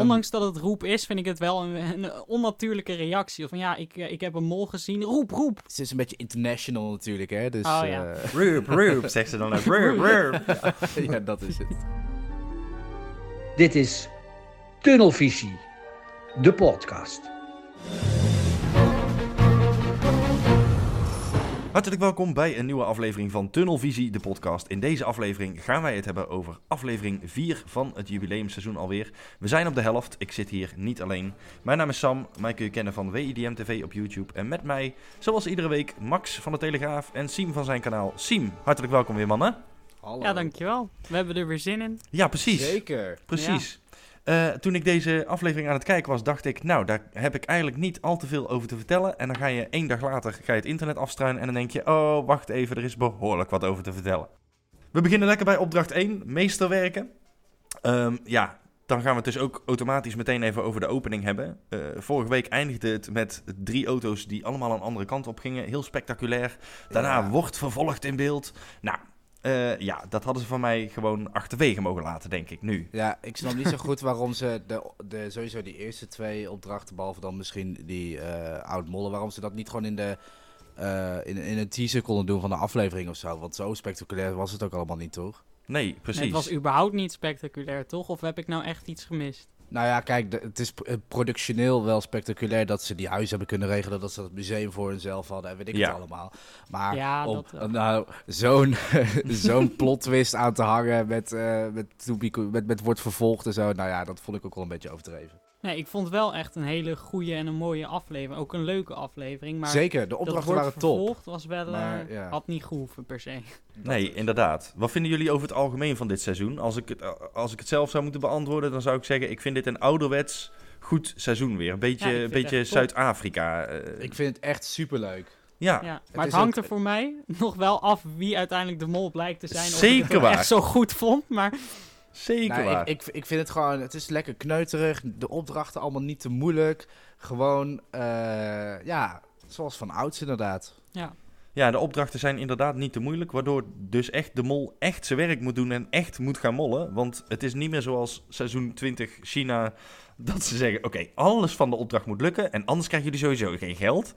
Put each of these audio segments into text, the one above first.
Ondanks dat het roep is, vind ik het wel een, een onnatuurlijke reactie. Van ja, ik, eh, ik heb een mol gezien. Roep, roep. Het is een beetje international natuurlijk, hè. Dus, Oh, ja. eh, Roop, roop, zegt ze dan ook. Roop, roop. ja, dat is het. Dit is Tunnelvisie, de podcast. Hartelijk welkom bij een nieuwe aflevering van Tunnelvisie, de podcast. In deze aflevering gaan wij het hebben over aflevering 4 van het jubileumseizoen alweer. We zijn op de helft, ik zit hier niet alleen. Mijn naam is Sam, mij kun je kennen van WIDM TV op YouTube. En met mij, zoals iedere week, Max van de Telegraaf en Siem van zijn kanaal. Siem, hartelijk welkom weer mannen. Hallo. Ja, dankjewel. We hebben er weer zin in. Ja, precies. Zeker. Precies. Eh, toen ik deze aflevering aan het kijken was, dacht ik, nou, daar heb ik eigenlijk niet al te veel over te vertellen. En dan ga je één dag later ga je het internet afstruinen en dan denk je, oh, wacht even, er is behoorlijk wat over te vertellen. We beginnen lekker bij opdracht 1, meesterwerken. Ehm, ja, dan gaan we het dus ook automatisch meteen even over de opening hebben. Eh, vorige week eindigde het met drie auto's die allemaal een andere kant op gingen. Heel spectaculair. Daarna Ja. wordt vervolgd in beeld. Nou, eh, ja, dat hadden ze van mij gewoon achterwege mogen laten, denk ik, nu. Ja, ik snap niet zo goed waarom ze de, de, sowieso die eerste twee opdrachten, behalve dan misschien die eh oud mollen, waarom ze dat niet gewoon in de eh, in, in een teaser konden doen van de aflevering of zo. Want zo spectaculair was het ook allemaal niet, toch? Nee, precies. Nee, het was überhaupt niet spectaculair, toch? Of heb ik nou echt iets gemist? Nou ja, kijk, het is eh, productioneel wel spectaculair dat ze die huizen hebben kunnen regelen, dat ze het museum voor hunzelf hadden en weet ik Ja. het allemaal. Maar Ja, om dat nou, zo'n zo'n plot twist aan te hangen met, eh met, met, met wordt vervolgd en zo, nou ja, dat vond ik ook wel een beetje overdreven. Nee, ik vond wel echt een hele goede en een mooie aflevering. Ook een leuke aflevering. Maar Zeker, de dat opdrachten waren top. vervolgd was wel... eh, Maar, ja. Had niet gehoeven per se. Nee, inderdaad. Wat vinden jullie over het algemeen van dit seizoen? Als ik het, eh, als ik het zelf zou moeten beantwoorden, dan zou ik zeggen: ik vind dit een ouderwets goed seizoen weer. Een beetje, Ja, beetje. Zuid-Afrika. eh, Ik vind het echt superleuk. ja, maar het, hangt ook- er voor mij nog wel af wie uiteindelijk de mol blijkt te zijn. Of ik Zeker het waar. echt zo goed vond, maar... zeker Nou, waar. ik, ik, ik vind het gewoon, het is lekker kneuterig. De opdrachten allemaal niet te moeilijk. Gewoon, eh, ja, zoals van ouds inderdaad. Ja, Ja, de opdrachten zijn inderdaad niet te moeilijk, waardoor dus echt de mol echt zijn werk moet doen en echt moet gaan mollen. Want het is niet meer zoals seizoen 20 China, dat ze zeggen, oké, alles van de opdracht moet lukken en anders krijgen jullie sowieso geen geld.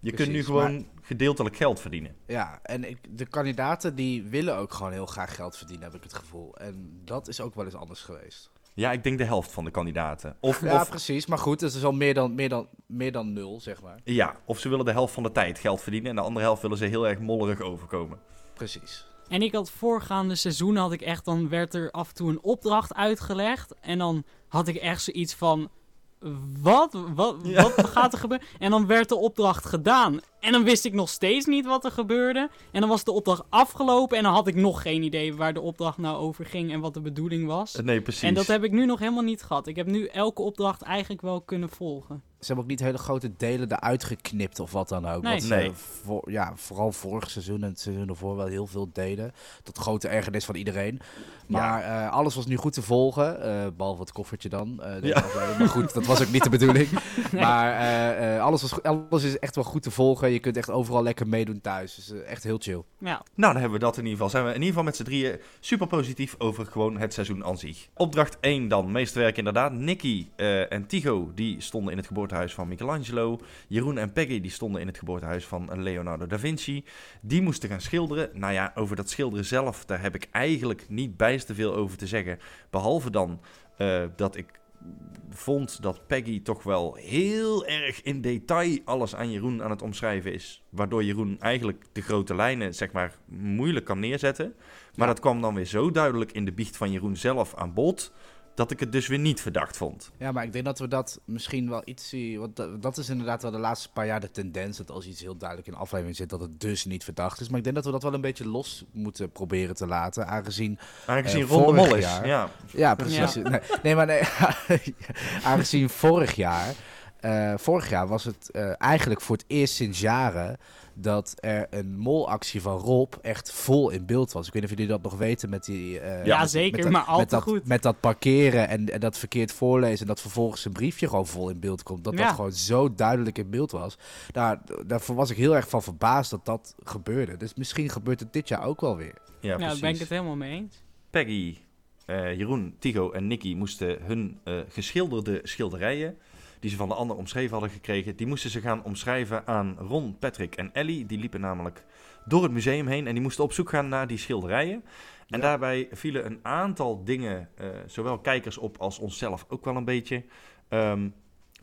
Je kunt nu gewoon gedeeltelijk geld verdienen. Ja, en ik, de kandidaten die willen ook gewoon heel graag geld verdienen, heb ik het gevoel. En dat is ook wel eens anders geweest. Ja, ik denk de helft van de kandidaten. Of, Ja, of, precies. Maar goed, het is al meer dan, meer, dan, meer dan nul, zeg maar. ja, of ze willen de helft van de tijd geld verdienen en de andere helft willen ze heel erg mollerig overkomen. Precies. En ik had voorgaande seizoen had ik echt, dan werd er af en toe een opdracht uitgelegd. En dan had ik echt zoiets van, wat? Wat, Ja. wat gaat er gebeuren? En dan werd de opdracht gedaan. En dan wist ik nog steeds niet wat er gebeurde. En dan was de opdracht afgelopen en dan had ik nog geen idee waar de opdracht nou over ging en wat de bedoeling was. Nee, precies. En dat heb ik nu nog helemaal niet gehad. Ik heb nu elke opdracht eigenlijk wel kunnen volgen. Ze hebben ook niet hele grote delen eruit geknipt of wat dan ook. Nee. Wat ze Nee. voor, ja, vooral vorig seizoen en het seizoen ervoor wel heel veel deden. Tot grote ergernis van iedereen. Maar eh, alles was nu goed te volgen. eh, behalve het koffertje dan. eh, Ja. Maar goed, dat was ook niet de bedoeling. Maar eh, eh, alles, was, alles is echt wel goed te volgen. Je kunt echt overal lekker meedoen thuis. Dus echt heel chill. Ja, Nou, dan hebben we dat in ieder geval. Zijn we in ieder geval met z'n drieën super positief over gewoon het seizoen aan zich. Opdracht 1 dan, meesterwerk inderdaad. Nicky eh, en Tigo, die stonden in het geboortehuis van Michelangelo. Jeroen en Peggy, die stonden in het geboortehuis van Leonardo da Vinci. Die moesten gaan schilderen. Nou ja, over dat schilderen zelf, daar heb ik eigenlijk niet bijster veel over te zeggen. Behalve dan eh, dat ik vond dat Peggy toch wel heel erg in detail alles aan Jeroen aan het omschrijven is. Waardoor Jeroen eigenlijk de grote lijnen, zeg maar, moeilijk kan neerzetten. Maar Ja. dat kwam dan weer zo duidelijk in de biecht van Jeroen zelf aan bod, dat ik het dus weer niet verdacht vond. Ja, maar ik denk dat we dat misschien wel iets zien. Want dat, is inderdaad wel de laatste paar jaar de tendens. Dat als iets heel duidelijk in de aflevering zit, dat het dus niet verdacht is. Maar ik denk dat we dat wel een beetje los moeten proberen te laten. Aangezien Aangezien Eh, Ron de is. jaar- Ja. Ja, precies. Nee, nee, maar nee, aangezien vorig jaar, eh, vorig jaar was het eh, eigenlijk voor het eerst sinds jaren dat er een molactie van Rob echt vol in beeld was. Ik weet niet of jullie dat nog weten met die... eh, Ja, met- zeker, met dat- maar al met te dat, goed. Met dat parkeren en, en dat verkeerd voorlezen en dat vervolgens een briefje gewoon vol in beeld komt. Dat Ja. dat gewoon zo duidelijk in beeld was. Daar, daarvoor was ik heel erg van verbaasd dat dat gebeurde. Dus misschien gebeurt het dit jaar ook wel weer. Ja, ja, precies. daar ben ik het helemaal mee eens. Peggy. eh, Jeroen, Tigo en Nicky moesten hun eh, geschilderde schilderijen, die ze van de ander omschreven hadden gekregen, die moesten ze gaan omschrijven aan Ron, Patrick en Ellie. Die liepen namelijk door het museum heen en die moesten op zoek gaan naar die schilderijen. En Ja. daarbij vielen een aantal dingen, eh, zowel kijkers op als onszelf ook wel een beetje. Ehm,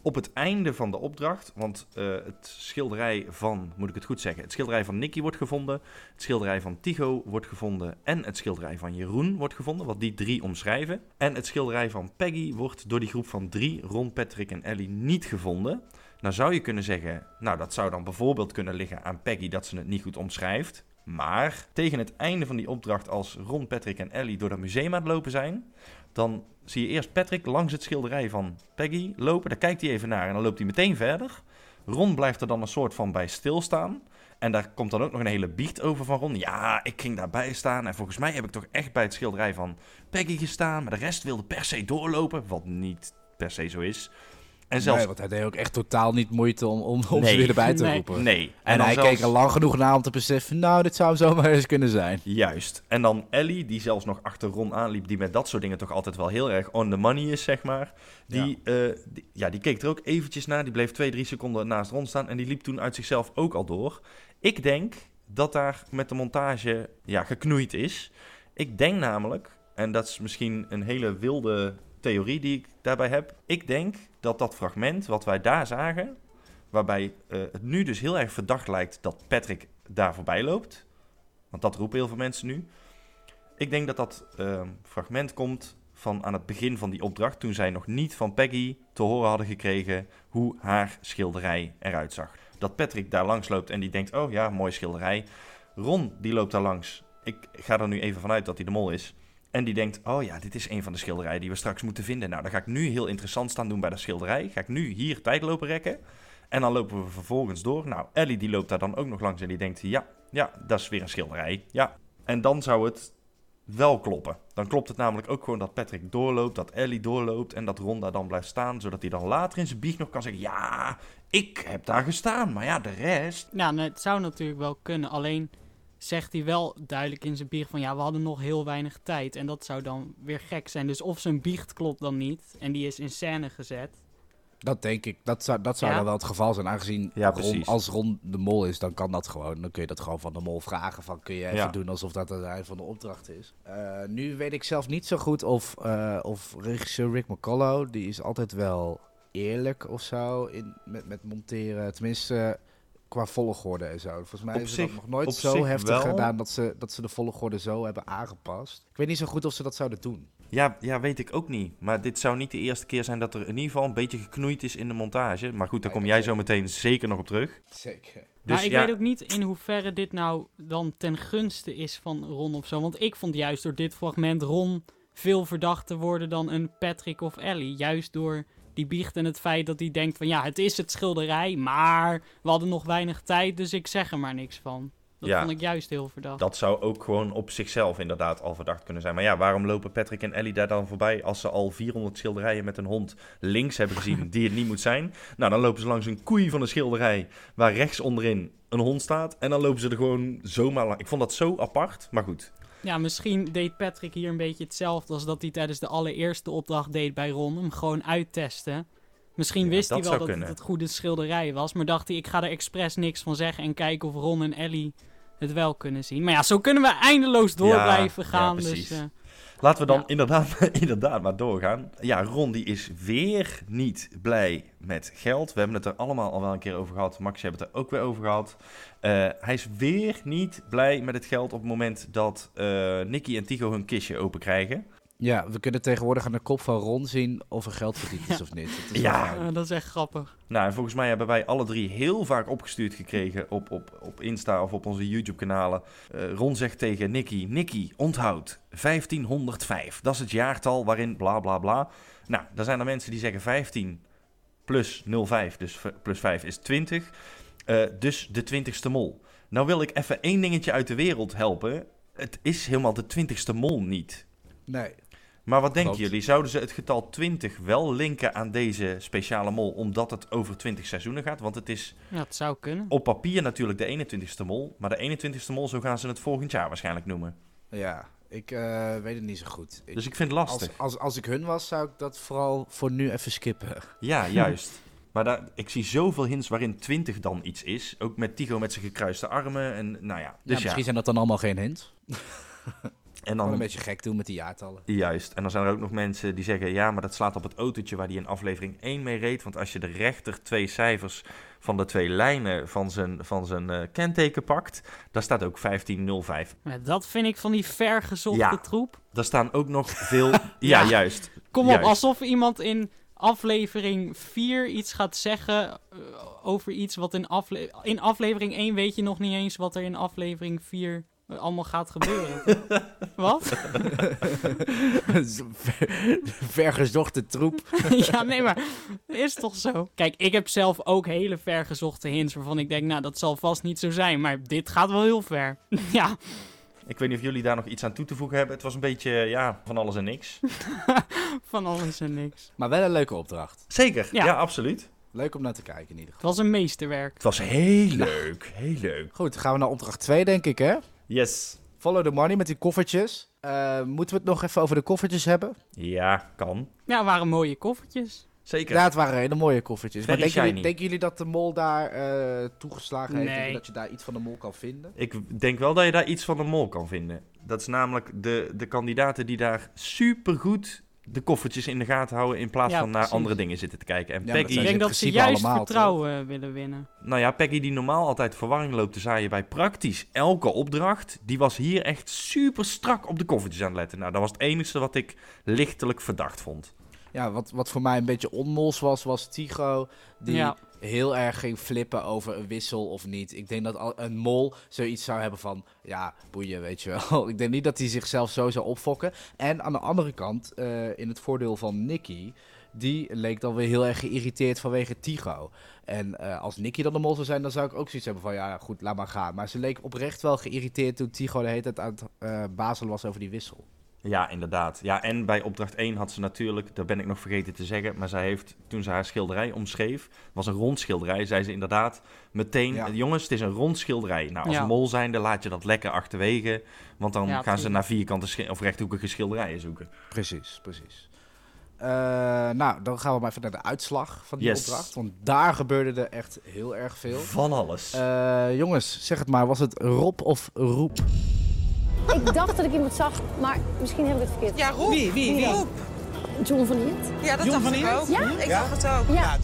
op het einde van de opdracht, want eh, het schilderij van, moet ik het goed zeggen, het schilderij van Nicky wordt gevonden, het schilderij van Tycho wordt gevonden en het schilderij van Jeroen wordt gevonden, wat die drie omschrijven. En het schilderij van Peggy wordt door die groep van drie, Ron, Patrick en Ellie, niet gevonden. Nou zou je kunnen zeggen, nou dat zou dan bijvoorbeeld kunnen liggen aan Peggy dat ze het niet goed omschrijft. Maar tegen het einde van die opdracht, als Ron, Patrick en Ellie door dat museum aan het lopen zijn, dan zie je eerst Patrick langs het schilderij van Peggy lopen. Daar kijkt hij even naar en dan loopt hij meteen verder. Ron blijft er dan een soort van bij stilstaan. En daar komt dan ook nog een hele biecht over van Ron. Ja, ik ging daarbij staan en volgens mij heb ik toch echt bij het schilderij van Peggy gestaan. Maar de rest wilde per se doorlopen, wat niet per se zo is. En zelfs... Nee, want hij deed ook echt totaal niet moeite om, om, om Nee. ze weer erbij te Nee. roepen. Nee. En, dan hij zelfs- keek er lang genoeg naar om te beseffen, nou, dit zou zomaar eens kunnen zijn. Juist. En dan Ellie, die zelfs nog achter Ron aanliep, die met dat soort dingen toch altijd wel heel erg on the money is, zeg maar. Die, ja. die, ja, die keek er ook eventjes naar. Die bleef twee, drie seconden naast Ron staan en die liep toen uit zichzelf ook al door. Ik denk dat daar met de montage ja, geknoeid is. Ik denk namelijk, en dat is misschien een hele wilde theorie die ik daarbij heb. Ik denk dat dat fragment wat wij daar zagen, waarbij uh, het nu dus heel erg verdacht lijkt dat Patrick daar voorbij loopt. Want dat roepen heel veel mensen nu. Ik denk dat dat uh, fragment komt van aan het begin van die opdracht, toen zij nog niet van Peggy te horen hadden gekregen hoe haar schilderij eruit zag. Dat Patrick daar langs loopt en die denkt, oh ja, mooi schilderij. Ron, die loopt daar langs. Ik ga er nu even vanuit dat hij de mol is. En die denkt, oh ja, dit is een van de schilderijen die we straks moeten vinden. Nou, dan ga ik nu heel interessant staan doen bij de schilderij. Ga ik nu hier tijd lopen rekken. En dan lopen we vervolgens door. Nou, Ellie die loopt daar dan ook nog langs en die denkt, ja, ja, dat is weer een schilderij. Ja. En dan zou het wel kloppen. Dan klopt het namelijk ook gewoon dat Patrick doorloopt, dat Ellie doorloopt en dat Ron daar dan blijft staan. Zodat hij dan later in zijn biecht nog kan zeggen, ja, ik heb daar gestaan. Maar ja, de rest... Nee, het zou natuurlijk wel kunnen. Alleen zegt hij wel duidelijk in zijn biecht van ja, we hadden nog heel weinig tijd. En dat zou dan weer gek zijn. Dus of zijn biecht klopt dan niet en die is in scène gezet. Dat denk ik. Dat zou, dat zou Ja. dan wel het geval zijn. Aangezien Ja, Ron, als Ron de mol is, dan kan dat gewoon. Dan kun je dat gewoon van de mol vragen. Van kun je even Ja. doen alsof dat het einde van de opdracht is. Eh, nu weet ik zelf niet zo goed of, eh, of regisseur Rick McCullough, die is altijd wel eerlijk of zo in, met, met monteren. Tenminste, qua volgorde en zo. Volgens mij Op is zich- het nog nooit op zo heftig wel. gedaan dat ze, dat ze de volgorde zo hebben aangepast. Ik weet niet zo goed of ze dat zouden doen. Ja, ja, weet ik ook niet. Maar dit zou niet de eerste keer zijn dat er in ieder geval een beetje geknoeid is in de montage. Maar goed, daar kom jij dat zo meteen zeker nog op terug. Zeker. Dus maar ik ja, weet ook niet in hoeverre dit nou dan ten gunste is van Ron of zo. Want ik vond juist door dit fragment Ron veel verdachter worden dan een Patrick of Ellie. Juist door die biecht en het feit dat hij denkt van ja, het is het schilderij, maar we hadden nog weinig tijd, dus ik zeg er maar niks van. Dat Ja. vond ik juist heel verdacht. dat zou ook gewoon op zichzelf inderdaad al verdacht kunnen zijn. Maar ja, waarom lopen Patrick en Ellie daar dan voorbij als ze al 400 schilderijen met een hond links hebben gezien die het niet moet zijn? Nou, dan lopen ze langs een koei van een schilderij waar rechts onderin een hond staat. En dan lopen ze er gewoon zomaar lang. Ik vond dat zo apart, maar goed. Ja, misschien deed Patrick hier een beetje hetzelfde als dat hij tijdens de allereerste opdracht deed bij Ron. Hem gewoon uittesten. Misschien Ja, wist hij wel dat kunnen. het het goede schilderij was. Maar dacht hij, ik ga er expres niks van zeggen. En kijken of Ron en Ellie het wel kunnen zien. Maar ja, zo kunnen we eindeloos door Ja, blijven ja, gaan. precies. dus, eh, Laten we dan Ja. inderdaad, inderdaad maar doorgaan. Ja, Ron die is weer niet blij met geld. We hebben het er allemaal al wel een keer over gehad. Max, je hebt het er ook weer over gehad. Eh, hij is weer niet blij met het geld op het moment dat eh Nicky en Tigo hun kistje open krijgen. Ja, we kunnen tegenwoordig aan de kop van Ron zien of er geld verdiend is of niet. Dat is Ja. dat is echt grappig. Nou, en volgens mij hebben wij alle drie heel vaak opgestuurd gekregen op, op, op Insta of op onze YouTube-kanalen. Eh, Ron zegt tegen Nicky, Nicky, onthoud, 1505. Dat is het jaartal waarin bla bla bla. Nou, dan zijn er mensen die zeggen 15 plus 05, dus plus 5 is 20. Eh, dus de 20ste mol. Nou wil ik even één dingetje uit de wereld helpen. Het is helemaal de 20ste mol niet. Nee. Maar wat denken Klopt. jullie? Zouden ze het getal 20 wel linken aan deze speciale mol, omdat het over 20 seizoenen gaat? Want het is Ja, het zou kunnen. op papier natuurlijk de 21ste mol, maar de 21ste mol, zo gaan ze het volgend jaar waarschijnlijk noemen. Ja, Ik eh, weet het niet zo goed. Ik- Dus ik vind het lastig. als, als, als ik hun was, zou ik dat vooral voor nu even skippen. Ja, juist. Maar daar, ik zie zoveel hints waarin 20 dan iets is. Ook met Tigo met zijn gekruiste armen. En nou ja, Dus ja. misschien zijn dat dan allemaal geen hints. En Gewoon een dan, beetje gek doen met die jaartallen. juist. En dan zijn er ook nog mensen die zeggen... Ja, maar dat slaat op het autootje waar hij in aflevering 1 mee reed. Want als je de rechter twee cijfers van de twee lijnen van zijn, van zijn eh, kenteken pakt... Daar staat ook 1505. Maar dat vind ik van die vergezochte Ja. troep. Daar staan ook nog veel... ja, Ja. juist. Kom op, Juist. alsof iemand in aflevering 4 iets gaat zeggen eh, over iets wat in, afle in aflevering 1 weet je nog niet eens wat er in aflevering 4 allemaal gaat gebeuren. wat? Ver- Vergezochte troep. ja, nee, maar is toch zo? Kijk, ik heb zelf ook hele vergezochte hints waarvan ik denk, nou, dat zal vast niet zo zijn, maar dit gaat wel heel ver. ja, Ik weet niet of jullie daar nog iets aan toe te voegen hebben. Het was een beetje, ja, van alles en niks. van alles en niks. Maar wel een leuke opdracht. Zeker, Ja. ja, absoluut. Leuk om naar te kijken in ieder Het geval. was een meesterwerk. Het was heel leuk, heel leuk. Goed, dan gaan we naar opdracht 2 denk ik hè. Yes. Follow the money met die koffertjes. Eh, moeten we het nog even over de koffertjes hebben? Ja, kan. Ja, het waren mooie koffertjes. Zeker. Ja, het waren hele mooie koffertjes. Maar denken jullie, denken jullie dat de mol daar eh, toegeslagen heeft? Nee. En dat je daar iets van de mol kan vinden? Ik denk wel dat je daar iets van een mol kan vinden. Dat is namelijk de, de kandidaten die daar supergoed de koffertjes in de gaten houden... in plaats Ja, van naar precies. andere dingen zitten te kijken. En Ja, Peggy, Ik denk in dat ze principe juist allemaal, vertrouwen willen winnen. nou ja, Peggy die normaal altijd verwarring loopt te zaaien bij praktisch elke opdracht... die was hier echt super strak op de koffertjes aan het letten. Nou, dat was het enige wat ik lichtelijk verdacht vond. Ja, wat, wat voor mij een beetje onmols was, was Tigo. Die Ja. Heel erg ging flippen over een wissel of niet. Ik denk dat een mol zoiets zou hebben van... Ja, boeien, weet je wel. Ik denk niet dat hij zichzelf zo zou opfokken. En aan de andere kant, eh, in het voordeel van Nicky... Die leek dan weer heel erg geïrriteerd vanwege Tigo. En eh, als Nicky dan de mol zou zijn, dan zou ik ook zoiets hebben van... Ja, goed, laat maar gaan. Maar ze leek oprecht wel geïrriteerd toen Tigo de hele tijd aan het eh, bazelen was over die wissel. Ja, inderdaad. Ja, en bij opdracht 1 had ze natuurlijk, daar ben ik nog vergeten te zeggen, maar zij heeft, toen ze haar schilderij omschreef, was een rond schilderij, zei ze inderdaad meteen, Ja. jongens, het is een rond schilderij. Nou, als Ja. mol zijnde laat je dat lekker achterwege, want dan Ja, gaan ze naar vierkante of rechthoekige schilderijen zoeken. Precies, precies. Eh, nou, dan gaan we maar even naar de uitslag van die Yes. opdracht. Want daar gebeurde er echt heel erg veel. Van alles. Eh, jongens, zeg het maar. Was het Rob of Roep? Ik dacht dat ik iemand zag, maar misschien heb ik het verkeerd. Ja, Roep. Wie, wie, wie? Roep. John van Eert? Ja, dat Jon dacht van ik ook. Ja? Ik Ja? dacht het ook. Ja.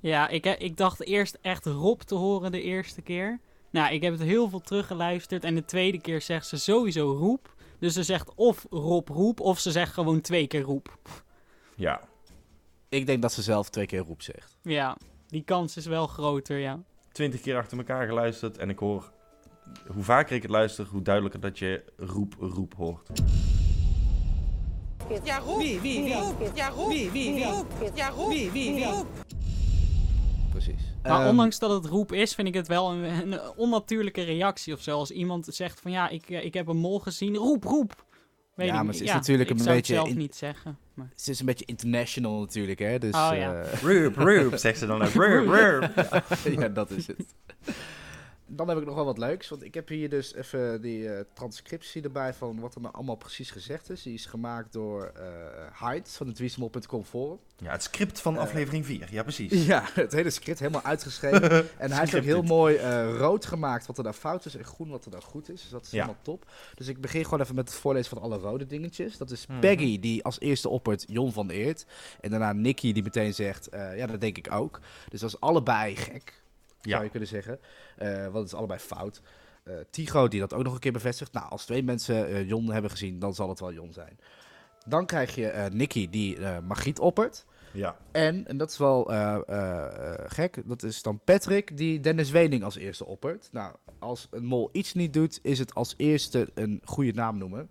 Ja, ik, he- ik dacht eerst echt Rob te horen de eerste keer. Nou, ik heb het heel veel teruggeluisterd en de tweede keer zegt ze sowieso Roep. Dus ze zegt of Rob Roep of ze zegt gewoon twee keer Roep. Ja. Ik denk dat ze zelf twee keer Roep zegt. Ja, die kans is wel groter, ja. Twintig keer achter elkaar geluisterd en ik hoor, hoe vaker ik het luister, hoe duidelijker dat je roep, roep hoort. Ja, Roep. Wie, wie, wie? Roep. Ja, Roep. Wie, wie, wie? Roep. Ja, Roep. Wie, wie, wie? Roep. Precies. Maar Ehm, ondanks dat het Roep is, vind ik het wel een, een onnatuurlijke reactie of zo. Als iemand zegt van ja, ik, eh, ik heb een mol gezien, Roep, Roep. Weet Ja, ik maar het is natuurlijk ik een zou beetje het zelf in- niet zeggen. Maar... Het is een beetje international natuurlijk, hè. Dus, Oh, ja. eh, Roep, roep, zegt ze dan ook. Roep, roep. ja, dat is het. Dan heb ik nog wel wat leuks, want ik heb hier dus even die eh, transcriptie erbij van wat er nou allemaal precies gezegd is. Die is gemaakt door eh Hyde van het Wiesmol.com forum. Ja, het script van Eh. aflevering 4. Ja, precies. Ja, het hele script helemaal uitgeschreven. en hij heeft ook heel mooi rood gemaakt wat er daar fout is en groen wat er daar goed is. Dus dat is Ja. helemaal top. Dus ik begin gewoon even met het voorlezen van alle rode dingetjes. Dat is Mhm. Peggy die als eerste oppert Jon van Eert. En daarna Nicky die meteen zegt, ja dat denk ik ook. Dus dat is allebei gek, zou je kunnen zeggen. Eh want het is allebei fout. Eh Tigo die dat ook nog een keer bevestigt. Nou, als twee mensen eh, Jon hebben gezien, dan zal het wel Jon zijn. Dan krijg je eh Nicky die Margriet oppert. Ja. En, en dat is wel gek, dat is dan Patrick die Dennis Wening als eerste oppert. Nou, als een mol iets niet doet, is het als eerste een goede naam noemen.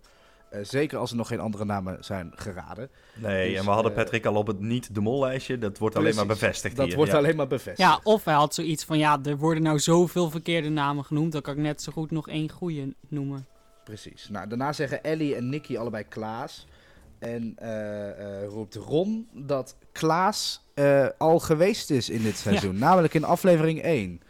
Eh, zeker als er nog geen andere namen zijn geraden. Nee, Dus, en we hadden eh, Patrick al op het niet de mol lijstje. Dat wordt alleen maar bevestigd Dat hier. wordt ja. alleen maar bevestigd. Ja, of hij had zoiets van ja, er worden nou zoveel verkeerde namen genoemd. Dan kan ik net zo goed nog één goede noemen. Precies. Nou, daarna zeggen Ellie en Nicky allebei Klaas. En eh, eh, roept Ron dat Klaas eh, al geweest is in dit seizoen. Namelijk in aflevering 1.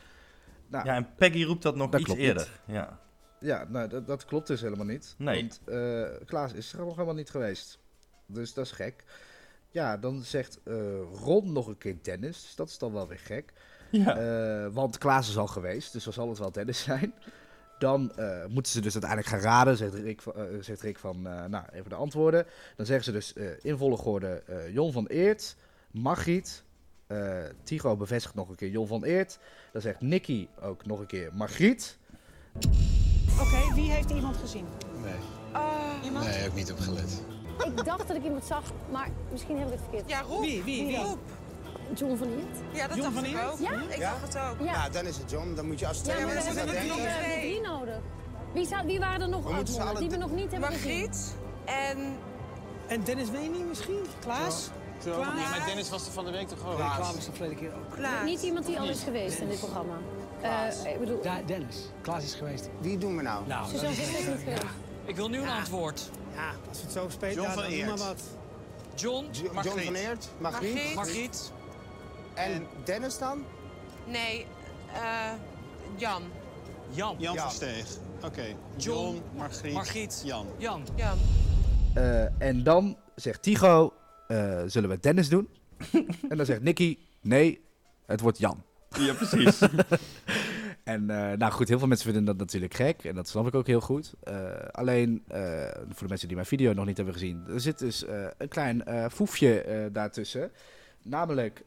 Nou, Ja, en Peggy roept dat nog Dat iets klopt niet. eerder. Ja. Ja, nou, dat, dat klopt dus helemaal niet. Nee. Want eh, Klaas is er nog helemaal niet geweest. Dus dat is gek. Ja, dan zegt eh, Ron nog een keer Dennis. Dus dat is dan wel weer gek. Ja. Eh, want Klaas is al geweest, dus dan zal het wel Dennis zijn. Dan moeten ze dus uiteindelijk gaan raden, zegt Rick, van- zegt Rick van, nou, even de antwoorden. Dan zeggen ze dus in volgorde Jon van Eert, Margriet, Tigo bevestigt nog een keer Jon van Eert. Dan zegt Nicky ook nog een keer Margriet. Oké, wie heeft iemand gezien? Nee. Iemand? Nee, ook niet op gelet. Ik dacht dat ik iemand zag, maar misschien heb ik het verkeerd. Ja, Rob. Wie, wie, wie? dan? John van Eert? Ja, dat John dacht van ik ook. Ja? Ik Ja? dacht het ook. Ja. Ja, dan is het John. Dan moet je als Ja, twee maar we mensen hebben dat denken. eh, drie nodig. Wie, zou, wie waren er nog We uitmonden die we nog niet hebben gezien? Margriet en... En Dennis Wening misschien? Klaas? Ja, maar Dennis was er van de week toch ook? Klaas was de verleden keer ook. Klaas. Niet iemand die al is geweest in dit programma. Eh, ik bedoel, Ja, Dennis. Klaas is geweest. Wie doen we nou? Nou, Suzanne is niet geweest. Ik wil nu een antwoord. ja, als we het zo spelen, John ja, van dan doe Eert. maar wat. John, Jo- John Margriet. van Eert, Margriet. Margriet. Margriet. En Dennis dan? Nee, eh, Jan. Jan. Jan Ja. Versteeg. Oké. John, John, Margriet, Margriet. Jan. Jan. Jan. Eh, en dan zegt Tigo, eh, zullen we Dennis doen? en dan zegt Nicky, nee, het wordt Jan. Ja, precies. En eh, nou goed, heel veel mensen vinden dat natuurlijk gek. En dat snap ik ook heel goed. Eh, alleen, eh, voor de mensen die mijn video nog niet hebben gezien. Er zit dus een klein foefje daartussen. Namelijk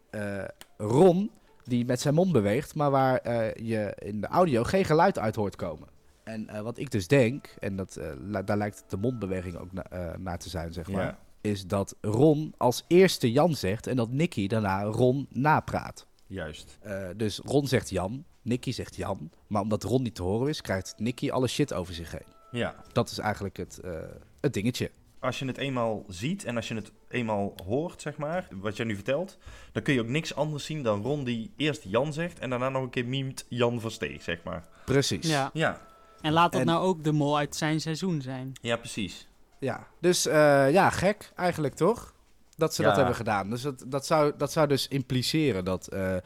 Ron, die met zijn mond beweegt. Maar waar je in de audio geen geluid uit hoort komen. En wat ik dus denk, en dat, daar lijkt de mondbeweging ook na- naar te zijn, zeg maar. Ja. Is dat Ron als eerste Jan zegt en dat Nicky daarna Ron napraat. Juist. Eh, dus Ron zegt Jan, Nicky zegt Jan. Maar omdat Ron niet te horen is, krijgt Nicky alle shit over zich heen. Ja. Dat is eigenlijk het, eh, het dingetje. Als je het eenmaal ziet en als je het eenmaal hoort, zeg maar, wat jij nu vertelt, dan kun je ook niks anders zien dan Ron die eerst Jan zegt en daarna nog een keer mimt Jan Versteeg, zeg maar. Precies. Ja. Ja, En laat dat En- nou ook de mol uit zijn seizoen zijn. ja precies. Ja. Dus eh, ja, gek eigenlijk toch? Dat ze dat hebben gedaan. Dus dat, dat, zou, dat zou dus impliceren dat eh, eh,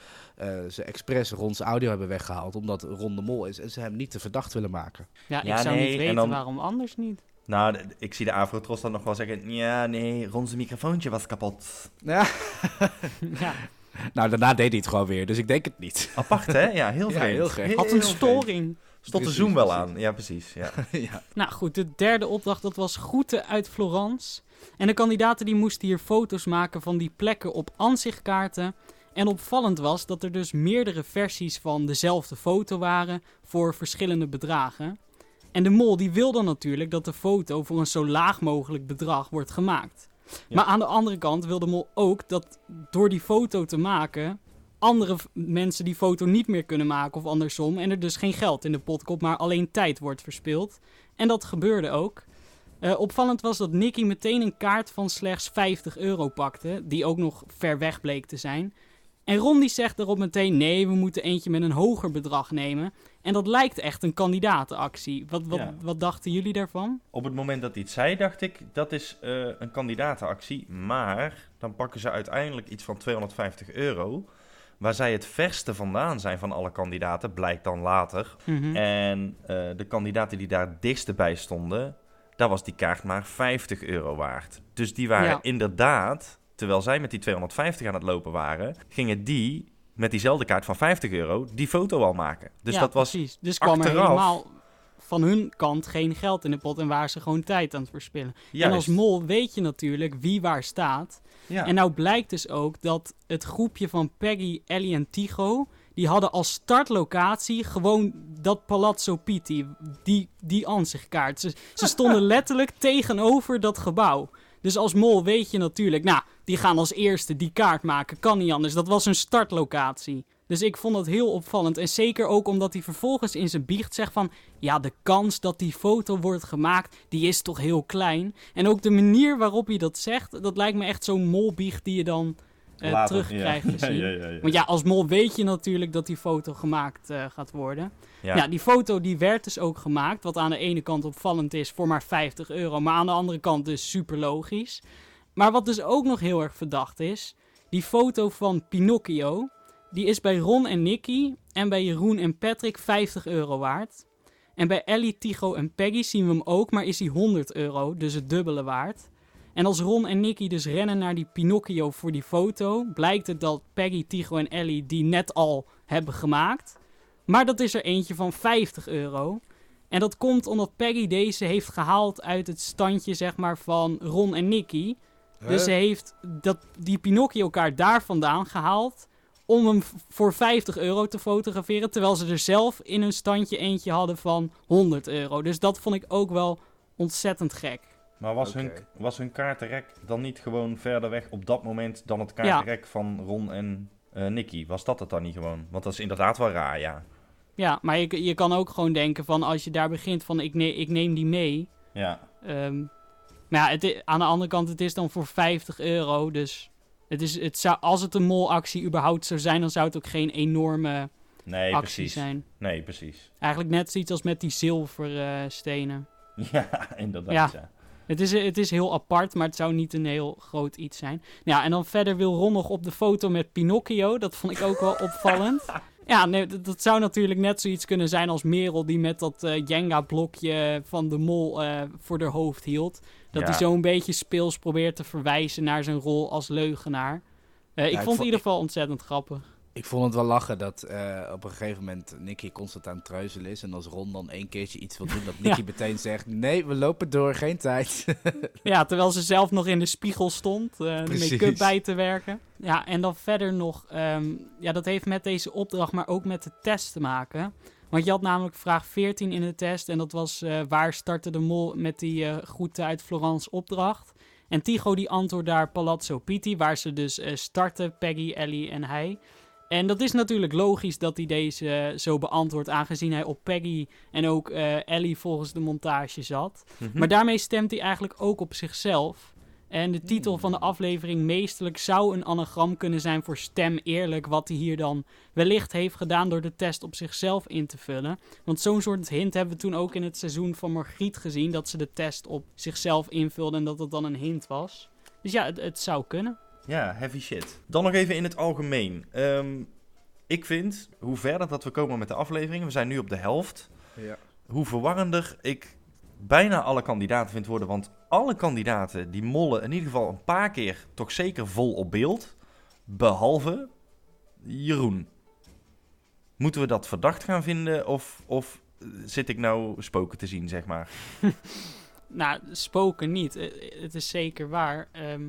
ze expres Rons audio hebben weggehaald. Omdat Ron de Mol is en ze hem niet te verdacht willen maken. Ja, Ja, ik zou nee, niet en weten dan- waarom anders niet. Nou, ik zie de Avrotros dan nog wel zeggen, ja, nee, Ron's microfoontje was kapot. Ja. ja. Nou, daarna deed hij het gewoon weer. Dus ik denk het niet. Apart, hè? Ja, heel Ja, vreemd. heel. Had een vreemd. storing. Stond de zoom wel precies. aan. Ja, precies. Ja. ja. Nou goed, de derde opdracht dat was groeten uit Florence. En de kandidaten die moesten hier foto's maken van die plekken op ansichtkaarten. En opvallend was dat er dus meerdere versies van dezelfde foto waren voor verschillende bedragen. En de mol die wil dan natuurlijk dat de foto voor een zo laag mogelijk bedrag wordt gemaakt. Ja. Maar aan de andere kant wil de mol ook dat door die foto te maken andere mensen die foto niet meer kunnen maken of andersom. En er dus geen geld in de pot komt, maar alleen tijd wordt verspild. En dat gebeurde ook. Eh, opvallend was dat Nicky meteen een kaart van slechts 50 euro pakte, die ook nog ver weg bleek te zijn. En Ron die zegt daarop meteen, nee, we moeten eentje met een hoger bedrag nemen. En dat lijkt echt een kandidatenactie. Wat, wat, Ja. wat dachten jullie daarvan? Op het moment dat hij het zei, dacht ik, dat is eh, een kandidatenactie. Maar dan pakken ze uiteindelijk iets van 250 euro. Waar zij het verste vandaan zijn van alle kandidaten, blijkt dan later. Mhm. En eh, de kandidaten die daar het dichtste bij stonden, daar was die kaart maar 50 euro waard. Dus die waren Ja. inderdaad, terwijl zij met die 250 aan het lopen waren, gingen die met diezelfde kaart van 50 euro die foto al maken. Dus ja, dat was precies. Dus kwam er helemaal van hun kant geen geld in de pot en waren ze gewoon tijd aan het verspillen. juist. En als mol weet je natuurlijk wie waar staat. Ja. En nou blijkt dus ook dat het groepje van Peggy, Ellie en Tigo... die hadden als startlocatie gewoon dat Palazzo Pitti, die, die ansichtkaart. Ze, ze stonden letterlijk tegenover dat gebouw. Dus als mol weet je natuurlijk, nou, die gaan als eerste die kaart maken. Kan niet anders. Dat was hun startlocatie. Dus ik vond dat heel opvallend. En zeker ook omdat hij vervolgens in zijn biecht zegt van... Ja, de kans dat die foto wordt gemaakt, die is toch heel klein. En ook de manier waarop hij dat zegt, dat lijkt me echt zo'n molbiecht die je dan eh, Later, terugkrijgt ja. te zien. Ja, ja, ja, ja. Want ja, als mol weet je natuurlijk dat die foto gemaakt eh, gaat worden. Ja. Ja. die foto die werd dus ook gemaakt. Wat aan de ene kant opvallend is voor maar 50 euro. Maar aan de andere kant dus super logisch. Maar wat dus ook nog heel erg verdacht is. Die foto van Pinocchio. Die is bij Ron en Nicky en bij Jeroen en Patrick 50 euro waard. En bij Ellie, Tycho en Peggy zien we hem ook, maar is hij 100 euro, dus het dubbele waard. En als Ron en Nicky dus rennen naar die Pinocchio voor die foto, blijkt het dat Peggy, Tycho en Ellie die net al hebben gemaakt. Maar dat is er eentje van 50 euro. En dat komt omdat Peggy deze heeft gehaald uit het standje zeg maar, van Ron en Nicky. Dus ze heeft dat, die Pinocchio-kaart daar vandaan gehaald om hem voor 50 euro te fotograferen. Terwijl ze er zelf in hun standje eentje hadden van 100 euro. Dus dat vond ik ook wel ontzettend gek. Maar was, hun, was hun kaartenrek dan niet gewoon verder weg op dat moment dan het kaartenrek van Ron en eh Nicky? Was dat het dan niet gewoon? Want dat is inderdaad wel raar, ja. Ja, maar je, je kan ook gewoon denken van als je daar begint van ik, ne ik neem die mee. Ja, Ehm, maar ja, het, aan de andere kant, het is dan voor 50 euro. Dus het is, het zou, als het een molactie überhaupt zou zijn, dan zou het ook geen enorme nee, actie precies. zijn. Nee, precies. Eigenlijk net zoiets als met die zilverstenen. Ja, inderdaad. Ja. Ja. Het is, het is heel apart, maar het zou niet een heel groot iets zijn. Ja, en dan verder wil Ron nog op de foto met Pinocchio. Dat vond ik ook wel opvallend. Ja, nee, dat, dat zou natuurlijk net zoiets kunnen zijn als Merel... die met dat eh, Jenga-blokje van de mol eh, voor haar hoofd hield. Dat Ja. hij zo een beetje speels probeert te verwijzen naar zijn rol als leugenaar. Eh, ik vond het vond- in ieder geval ontzettend grappig. Ik vond het wel lachen dat eh, op een gegeven moment Nicky constant aan het treuzelen is. En als Ron dan één keertje iets wil doen, dat Nicky meteen zegt... Nee, we lopen door, geen tijd. Ja, terwijl ze zelf nog in de spiegel stond, eh, de make-up bij te werken. Ja, en dan verder nog, ehm, ja, dat heeft met deze opdracht, maar ook met de test te maken. Want je had namelijk vraag 14 in de test en dat was eh, waar startte de mol met die eh groeten uit Florence opdracht. En Tycho die antwoordt daar Palazzo Pitti, waar ze dus starten, Peggy, Ellie en hij. En dat is natuurlijk logisch dat hij deze eh, zo beantwoordt, aangezien hij op Peggy en ook eh, Ellie volgens de montage zat. Mhm. Maar daarmee stemt hij eigenlijk ook op zichzelf. En de titel van de aflevering Meesterlijk zou een anagram kunnen zijn voor stem eerlijk, wat hij hier dan wellicht heeft gedaan door de test op zichzelf in te vullen. Want zo'n soort hint hebben we toen ook in het seizoen van Margriet gezien, dat ze de test op zichzelf invulde en dat het dan een hint was. Dus ja, het, het zou kunnen. Ja, heavy shit. Dan nog even in het algemeen. Ehm, ik vind, hoe verder dat we komen met de aflevering, we zijn nu op de helft, Ja. hoe verwarrender ik bijna alle kandidaten vind worden. Want alle kandidaten die mollen in ieder geval een paar keer toch zeker vol op beeld. Behalve Jeroen. Moeten we dat verdacht gaan vinden of, of zit ik nou spoken te zien, zeg maar? Nou, spoken niet. Eh, Het is zeker waar. Ehm,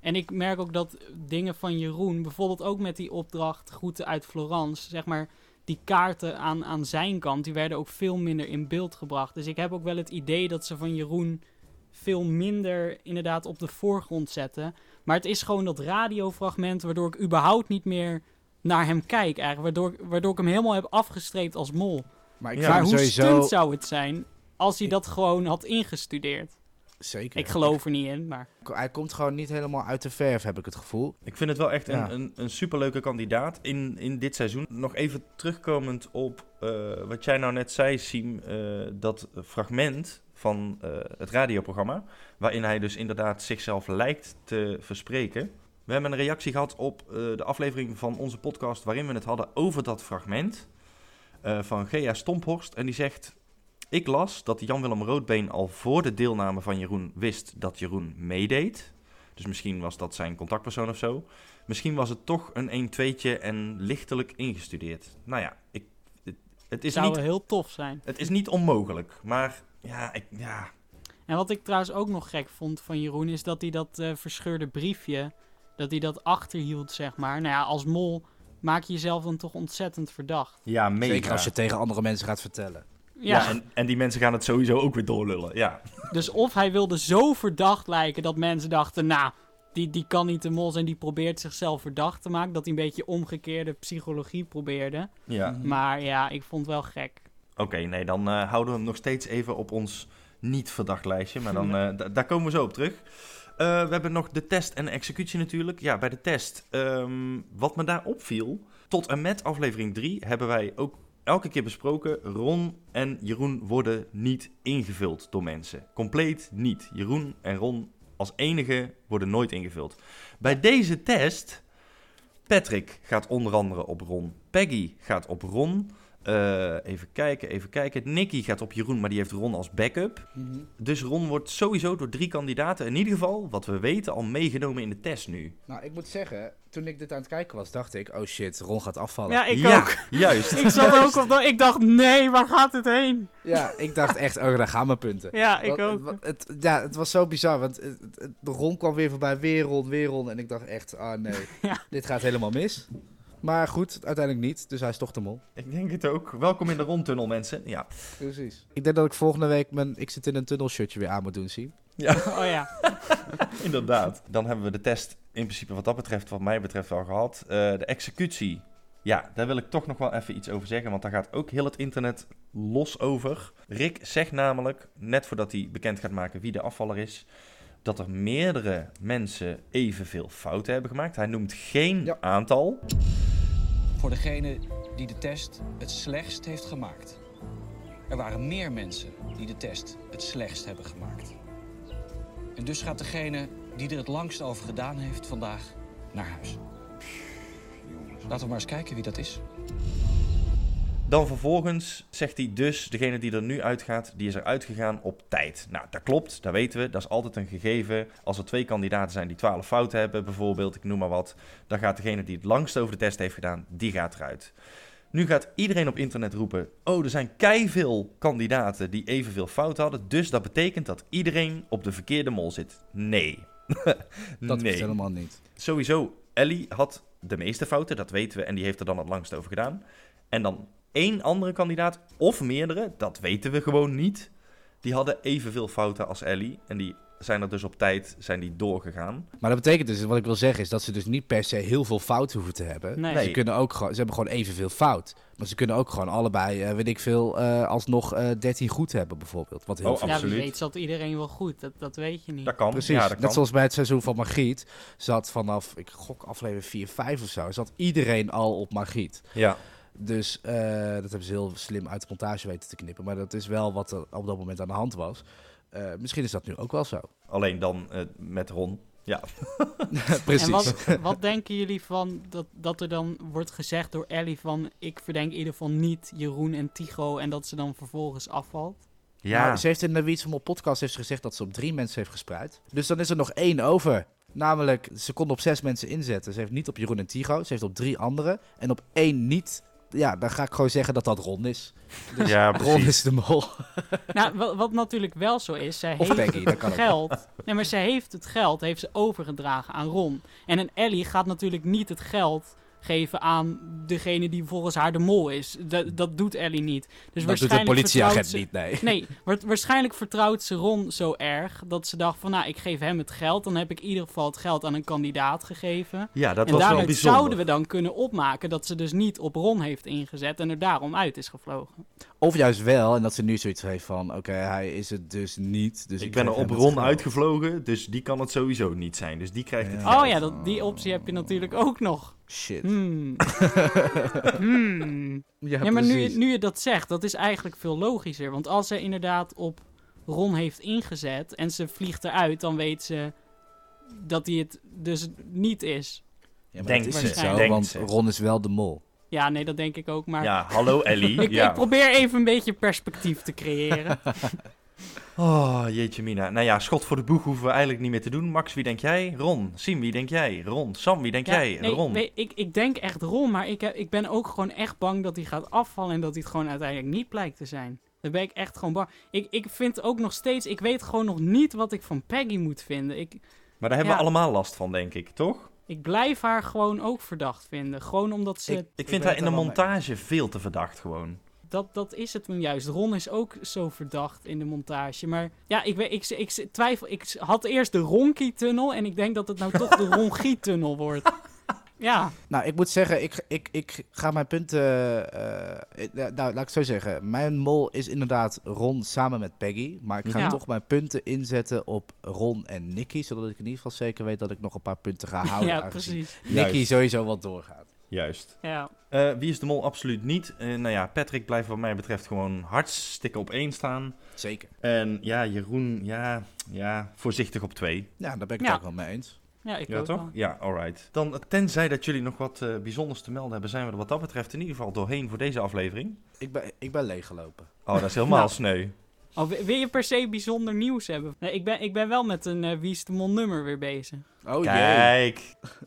en ik merk ook dat dingen van Jeroen, bijvoorbeeld ook met die opdracht Groeten uit Florence, zeg maar, die kaarten aan, aan zijn kant, die werden ook veel minder in beeld gebracht. Dus ik heb ook wel het idee dat ze van Jeroen veel minder inderdaad op de voorgrond zetten. Maar het is gewoon dat radiofragment waardoor ik überhaupt niet meer naar hem kijk eigenlijk. Waardoor, waardoor ik hem helemaal heb afgestreept als mol. Maar ik Ja, maar hoe sowieso... stunt zou het zijn als hij dat gewoon had ingestudeerd? Zeker. Ik geloof er niet in, maar... Hij komt gewoon niet helemaal uit de verf, heb ik het gevoel. Ik vind het wel echt Ja. een, een, een superleuke kandidaat in, in dit seizoen. Nog even terugkomend op eh, wat jij nou net zei, Siem. eh, dat fragment van eh, het radioprogramma. Waarin hij dus inderdaad zichzelf lijkt te verspreken. We hebben een reactie gehad op eh, de aflevering van onze podcast. waarin we het hadden over dat fragment. eh, van Gea Stomphorst. En die zegt. Ik las dat Jan-Willem Roodbeen al voor de deelname van Jeroen wist dat Jeroen meedeed. Dus misschien was dat zijn contactpersoon of zo. Misschien was het toch een 1-2'tje en lichtelijk ingestudeerd. Nou ja, ik, het, het, is zou niet, wel heel tof zijn. het is niet onmogelijk. Maar ja, ik, ja, En wat ik trouwens ook nog gek vond van Jeroen... is dat hij dat eh, verscheurde briefje... dat hij dat achterhield, zeg maar. Nou ja, als mol maak je jezelf dan toch ontzettend verdacht. ja mega. Zeker als je tegen andere mensen gaat vertellen. Ja, Ja, en, en die mensen gaan het sowieso ook weer doorlullen. Ja, dus of hij wilde zo verdacht lijken... dat mensen dachten, nou... Die, die kan niet de mol zijn, die probeert zichzelf verdacht te maken. Dat hij een beetje omgekeerde psychologie probeerde. ja. Maar ja, ik vond het wel gek. Oké, nee, dan eh, houden we hem nog steeds even op ons niet verdacht lijstje. Maar dan, eh, da- daar komen we zo op terug. Eh, we hebben nog de test en de executie natuurlijk. Ja, bij de test, ehm, wat me daar opviel... tot en met aflevering 3 hebben wij ook elke keer besproken... Ron en Jeroen worden niet ingevuld door mensen. Compleet niet. Jeroen en Ron als enige worden nooit ingevuld. Bij deze test... Patrick gaat onder andere op Ron. Peggy gaat op Ron... Eh, even kijken, even kijken. Nicky gaat op Jeroen, maar die heeft Ron als backup. Dus Ron wordt sowieso door drie kandidaten, in ieder geval, wat we weten, al meegenomen in de test nu. Nou, ik moet zeggen, toen ik dit aan het kijken was, dacht ik, oh shit, Ron gaat afvallen. Ja, ik ja, ook. juist. Ik zat ook op. Ik dacht, nee, waar gaat het heen? Ja, ik dacht echt, oh, daar gaan mijn punten. Ja, ik Want- ook. Het, ja, het was zo bizar, want het, Ron kwam weer voorbij, weer Ron, weer Ron. En ik dacht echt, ah nee, Ja. dit gaat helemaal mis. Maar goed, uiteindelijk niet, dus hij is toch de mol. Ik denk het ook. Welkom in de rondtunnel, mensen. Ja. Precies. Ik denk dat ik volgende week mijn Ik zit in een tunnel shirtje weer aan moet doen, zien. Oh ja. Inderdaad. Dan hebben we de test in principe wat dat betreft, wat mij betreft, wel gehad. Eh, de executie. Ja, daar wil ik toch nog wel even iets over zeggen, want daar gaat ook heel het internet los over. Rick zegt namelijk, net voordat hij bekend gaat maken wie de afvaller is, dat er meerdere mensen evenveel fouten hebben gemaakt. Hij noemt geen Ja. aantal. Voor degene die de test het slechtst heeft gemaakt. Er waren meer mensen die de test het slechtst hebben gemaakt. En dus gaat degene die er het langst over gedaan heeft vandaag naar huis. Laten we maar eens kijken wie dat is. Dan vervolgens zegt hij dus, degene die er nu uitgaat, die is er uitgegaan op tijd. Nou, dat klopt, dat weten we. Dat is altijd een gegeven. Als er twee kandidaten zijn die 12 fouten hebben, bijvoorbeeld, ik noem maar wat, dan gaat degene die het langst over de test heeft gedaan, die gaat eruit. Nu gaat iedereen op internet roepen, oh, er zijn keiveel kandidaten die evenveel fouten hadden, dus dat betekent dat iedereen op de verkeerde mol zit. Nee. Dat nee. is helemaal niet. Sowieso, Ellie had de meeste fouten, dat weten we, en die heeft er dan het langst over gedaan. En dan één andere kandidaat, of meerdere, dat weten we gewoon niet. Die hadden evenveel fouten als Ellie. En die zijn er dus op tijd zijn die doorgegaan. Maar dat betekent dus, wat ik wil zeggen, is dat ze dus niet per se heel veel fout hoeven te hebben. Nee. Ze, kunnen ook gewoon, ze hebben gewoon evenveel fout. Maar ze kunnen ook gewoon allebei, eh, weet ik veel, eh, alsnog eh 13 goed hebben bijvoorbeeld. Wat heel Oh, veel Ja, wie absoluut. weet zat iedereen wel goed. Dat, dat weet je niet. Dat kan. Precies, Ja, dat kan. net zoals bij het seizoen van Margriet zat vanaf, ik gok aflevering 4, 5 of zo, zat iedereen al op Margriet. Ja. Dus eh, dat hebben ze heel slim uit de montage weten te knippen. Maar dat is wel wat er op dat moment aan de hand was. Eh, misschien is dat nu ook wel zo. Alleen dan eh, met Ron. Ja. Precies. En wat, wat denken jullie van dat, dat er dan wordt gezegd door Ellie van... ik verdenk in ieder geval niet Jeroen en Tycho en dat ze dan vervolgens afvalt? Ja. Nou, ze heeft in de Wiets van Mol podcast heeft ze gezegd dat ze op drie mensen heeft gespreid. Dus dan is er nog één over. Namelijk, ze kon op zes mensen inzetten. Ze heeft niet op Jeroen en Tigo. Ze heeft op drie anderen. En op één niet. Ja, dan ga ik gewoon zeggen dat dat Ron is. Dus ja, Ron precies. is de mol. Nou, wat, wat natuurlijk wel zo is, zij Of heeft Peggy, dat kan het ook. geld... Nee, maar zij heeft het geld, heeft ze overgedragen aan Ron. En een Ellie gaat natuurlijk niet het geld geven aan degene die volgens haar de mol is. Dat, dat doet Ellie niet. Dus dat doet een waarschijnlijk politieagent vertrouwt ze- niet, nee. Nee, wa- waarschijnlijk vertrouwt ze Ron zo erg dat ze dacht van, nou, ik geef hem het geld. Dan heb ik in ieder geval het geld aan een kandidaat gegeven. Ja, dat en was daaruit bijzonder. zouden we dan kunnen opmaken dat ze dus niet op Ron heeft ingezet en er daarom uit is gevlogen. Of juist wel. En dat ze nu zoiets heeft van, oké, hij is het dus niet. Dus ik ik ben er op Ron uitgevlogen, dus die kan het sowieso niet zijn. Dus die krijgt het Ja. geld. Oh ja, dat, die optie heb je natuurlijk ook nog. Shit. Hmm. Hmm. Ja, Ja, maar nu, nu je dat zegt, dat is eigenlijk veel logischer. Want als zij inderdaad op Ron heeft ingezet en ze vliegt eruit, dan weet ze dat hij het dus niet is. Ja, maar Denkt dat is ze, zo, denkt want ze. Ron is wel de mol. Ja, nee, dat denk ik ook. Maar Ja, hallo Ellie. ik, ja. ik probeer even een beetje perspectief te creëren. Oh, jeetje mina. Nou ja, schot voor de boeg hoeven we eigenlijk niet meer te doen. Max, wie denk jij? Ron. Sim, wie denk jij? Ron. Sam, wie denk Ja, jij? nee, Ron. weet- ik, ik denk echt Ron, maar ik, heb, ik ben ook gewoon echt bang dat hij gaat afvallen en dat hij het gewoon uiteindelijk niet blijkt te zijn. Daar ben ik echt gewoon bang. Ik, ik vind ook nog steeds, ik weet gewoon nog niet wat ik van Peggy moet vinden. Ik, Maar daar hebben Ja. we allemaal last van, denk ik, toch? ik blijf haar gewoon ook verdacht vinden. Gewoon omdat ze... Ik- vind haar in de mee. montage veel te verdacht gewoon. Dat, dat is het hem juist. Ron is ook zo verdacht in de montage. Maar ja, ik, weet, ik, ik, twijfel. Ik had eerst de Ronkie-tunnel en ik denk dat het nou toch de Rongie-tunnel wordt. Ja, Nou, ik moet zeggen, ik, ik, ik ga mijn punten... eh, eh, nou, laat ik het zo zeggen. Mijn mol is inderdaad Ron samen met Peggy. Maar ik ga Ja. toch mijn punten inzetten op Ron en Nicky. Zodat ik in ieder geval zeker weet dat ik nog een paar punten ga houden. ja precies. Nicky Juist. sowieso wat doorgaat. Juist. Ja. Eh, wie is de mol? Absoluut niet. Eh, nou ja, Patrick blijft wat mij betreft gewoon hartstikke op één staan. Zeker. En ja, Jeroen, ja, ja voorzichtig op twee. Ja, daar ben ik het Ja. ook wel mee eens. Ja, ik Ja, ook toch? wel. Ja, alright. Dan, eh, tenzij dat jullie nog wat eh, bijzonders te melden hebben, zijn we er wat dat betreft in ieder geval doorheen voor deze aflevering. Ik ben, ik ben leeggelopen. Oh, dat is helemaal Nou. sneu. Oh, wil je per se bijzonder nieuws hebben? Nee, ik ben, ik ben wel met een eh Wie is de Mol nummer weer bezig. Oh jee. Kijk.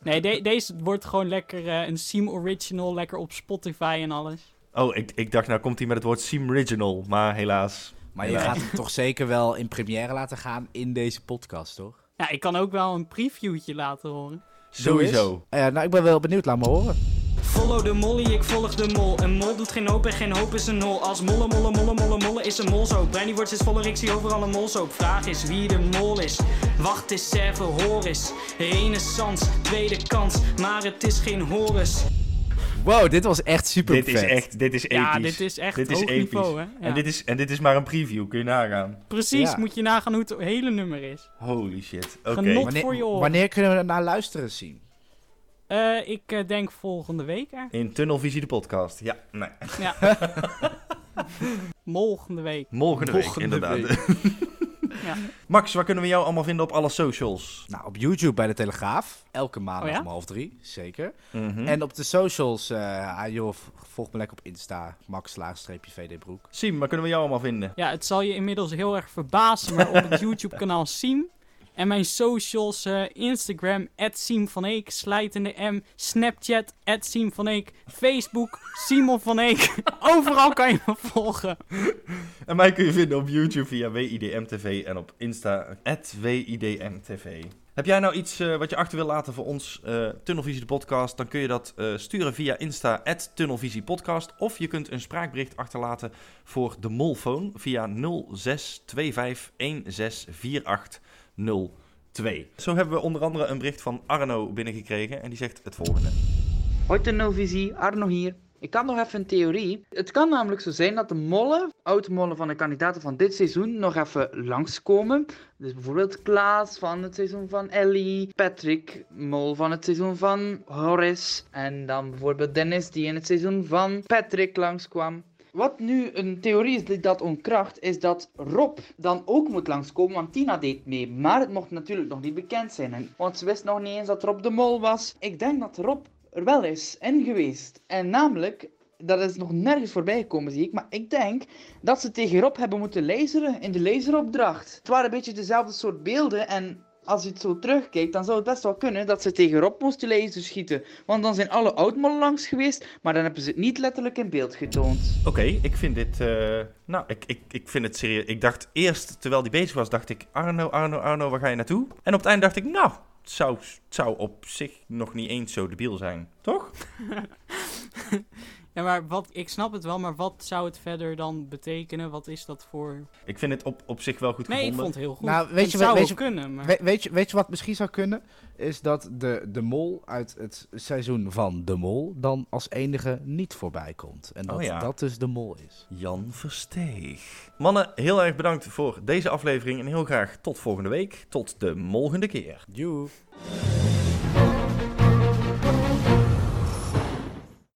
Nee, de- deze wordt gewoon lekker eh, een Seam Original, lekker op Spotify en alles. Oh, ik, ik dacht nou komt hij met het woord Seam Original, maar helaas. Maar je gaat hem toch zeker wel in première laten gaan in deze podcast, toch? Ja, ik kan ook wel een previewtje laten horen. Sowieso. Eh, nou, ik ben wel benieuwd. Laat me horen. Follow de molly, ik volg de mol. Een mol doet geen hoop en geen hoop is een nul. Als molle, molle, molle, molle, molle is een mol zo. Briny wordt steeds voller, ik zie overal een mol zo. Vraag is wie de mol is. Wacht even, hoor eens. Renaissance, tweede kans, maar het is geen Horus. Wow, dit was echt super Dit is echt, dit is episch. Ja, dit is echt dit is hoog niveau, hè? Ja. En, dit is, en dit is maar een preview, kun je nagaan. Precies, Ja. moet je nagaan hoe het hele nummer is. Holy shit. Oké. Genot. Wanneer, voor je oren. wanneer kunnen we er naar luisteren zien? Eh, ik eh, denk volgende week er. In Tunnelvisie de podcast. Ja, nee. Ja. Volgende week. Volgende week, Volgende inderdaad. Ja. Max, waar kunnen we jou allemaal vinden op alle socials? Nou, op YouTube bij de Telegraaf. Elke maandag Oh ja? om half drie, zeker. Mhm. En op de socials, eh ah, joh, volg me lekker op Insta. Max laagstreepje VD Broek. Siem, waar kunnen we jou allemaal vinden? Ja, het zal je inmiddels heel erg verbazen, maar op het YouTube-kanaal Siem. En mijn socials, eh, Instagram, Siem van Eek, Slijt in de M, Snapchat, Siem van Eek, Facebook, Simon van Eek. Overal kan je me volgen. En mij kun je vinden op YouTube via WIDM-TV en op Insta, WIDM-TV. Heb jij nou iets eh, wat je achter wil laten voor ons, eh, Tunnelvisie de podcast, dan kun je dat sturen via Insta, Tunnelvisiepodcast. Of je kunt een spraakbericht achterlaten voor de Molfoon via 0625164802. Zo hebben we onder andere een bericht van Arno binnengekregen en die zegt het volgende. Hoi Tunnelvisie, Arno hier. Ik had nog even een theorie. Het kan namelijk zo zijn dat de mollen, oude mollen van de kandidaten van dit seizoen, nog even langskomen. Dus bijvoorbeeld Klaas van het seizoen van Ellie, Patrick, mol van het seizoen van Horace. En dan bijvoorbeeld Dennis die in het seizoen van Patrick langskwam. Wat nu een theorie is die dat onkracht, is dat Rob dan ook moet langskomen, want Tina deed mee. Maar het mocht natuurlijk nog niet bekend zijn, want ze wist nog niet eens dat Rob de Mol was. Ik denk dat Rob er wel is en geweest. En namelijk, dat is nog nergens voorbij gekomen zie ik, maar ik denk dat ze tegen Rob hebben moeten laseren in de laseropdracht. Het waren een beetje dezelfde soort beelden en... Als je het zo terugkijkt, dan zou het best wel kunnen dat ze tegen Rob moesten laser schieten. Want dan zijn alle oudmollen langs geweest, maar dan hebben ze het niet letterlijk in beeld getoond. Oké, ik vind dit. eh, nou, ik, ik, ik vind het serieus. Ik dacht eerst, terwijl die bezig was, dacht ik: Arno, Arno, Arno, waar ga je naartoe? En op het eind dacht ik: Nou, het zou, het zou op zich nog niet eens zo debiel zijn. Toch? Ja, maar wat, ik snap het wel, maar wat zou het verder dan betekenen? Wat is dat voor... Ik vind het op, op zich wel goed Nee, ik gevonden. vond het heel goed. Nou, weet het je, zou weet wel je- kunnen, maar... We- weet, je, weet je wat misschien zou kunnen? Is dat de, de mol uit het seizoen van De Mol dan als enige niet voorbij komt. En dat Oh ja. dat dus de mol is. Jan Versteeg. Mannen, heel erg bedankt voor deze aflevering en heel graag tot volgende week. Tot de volgende keer. Joe.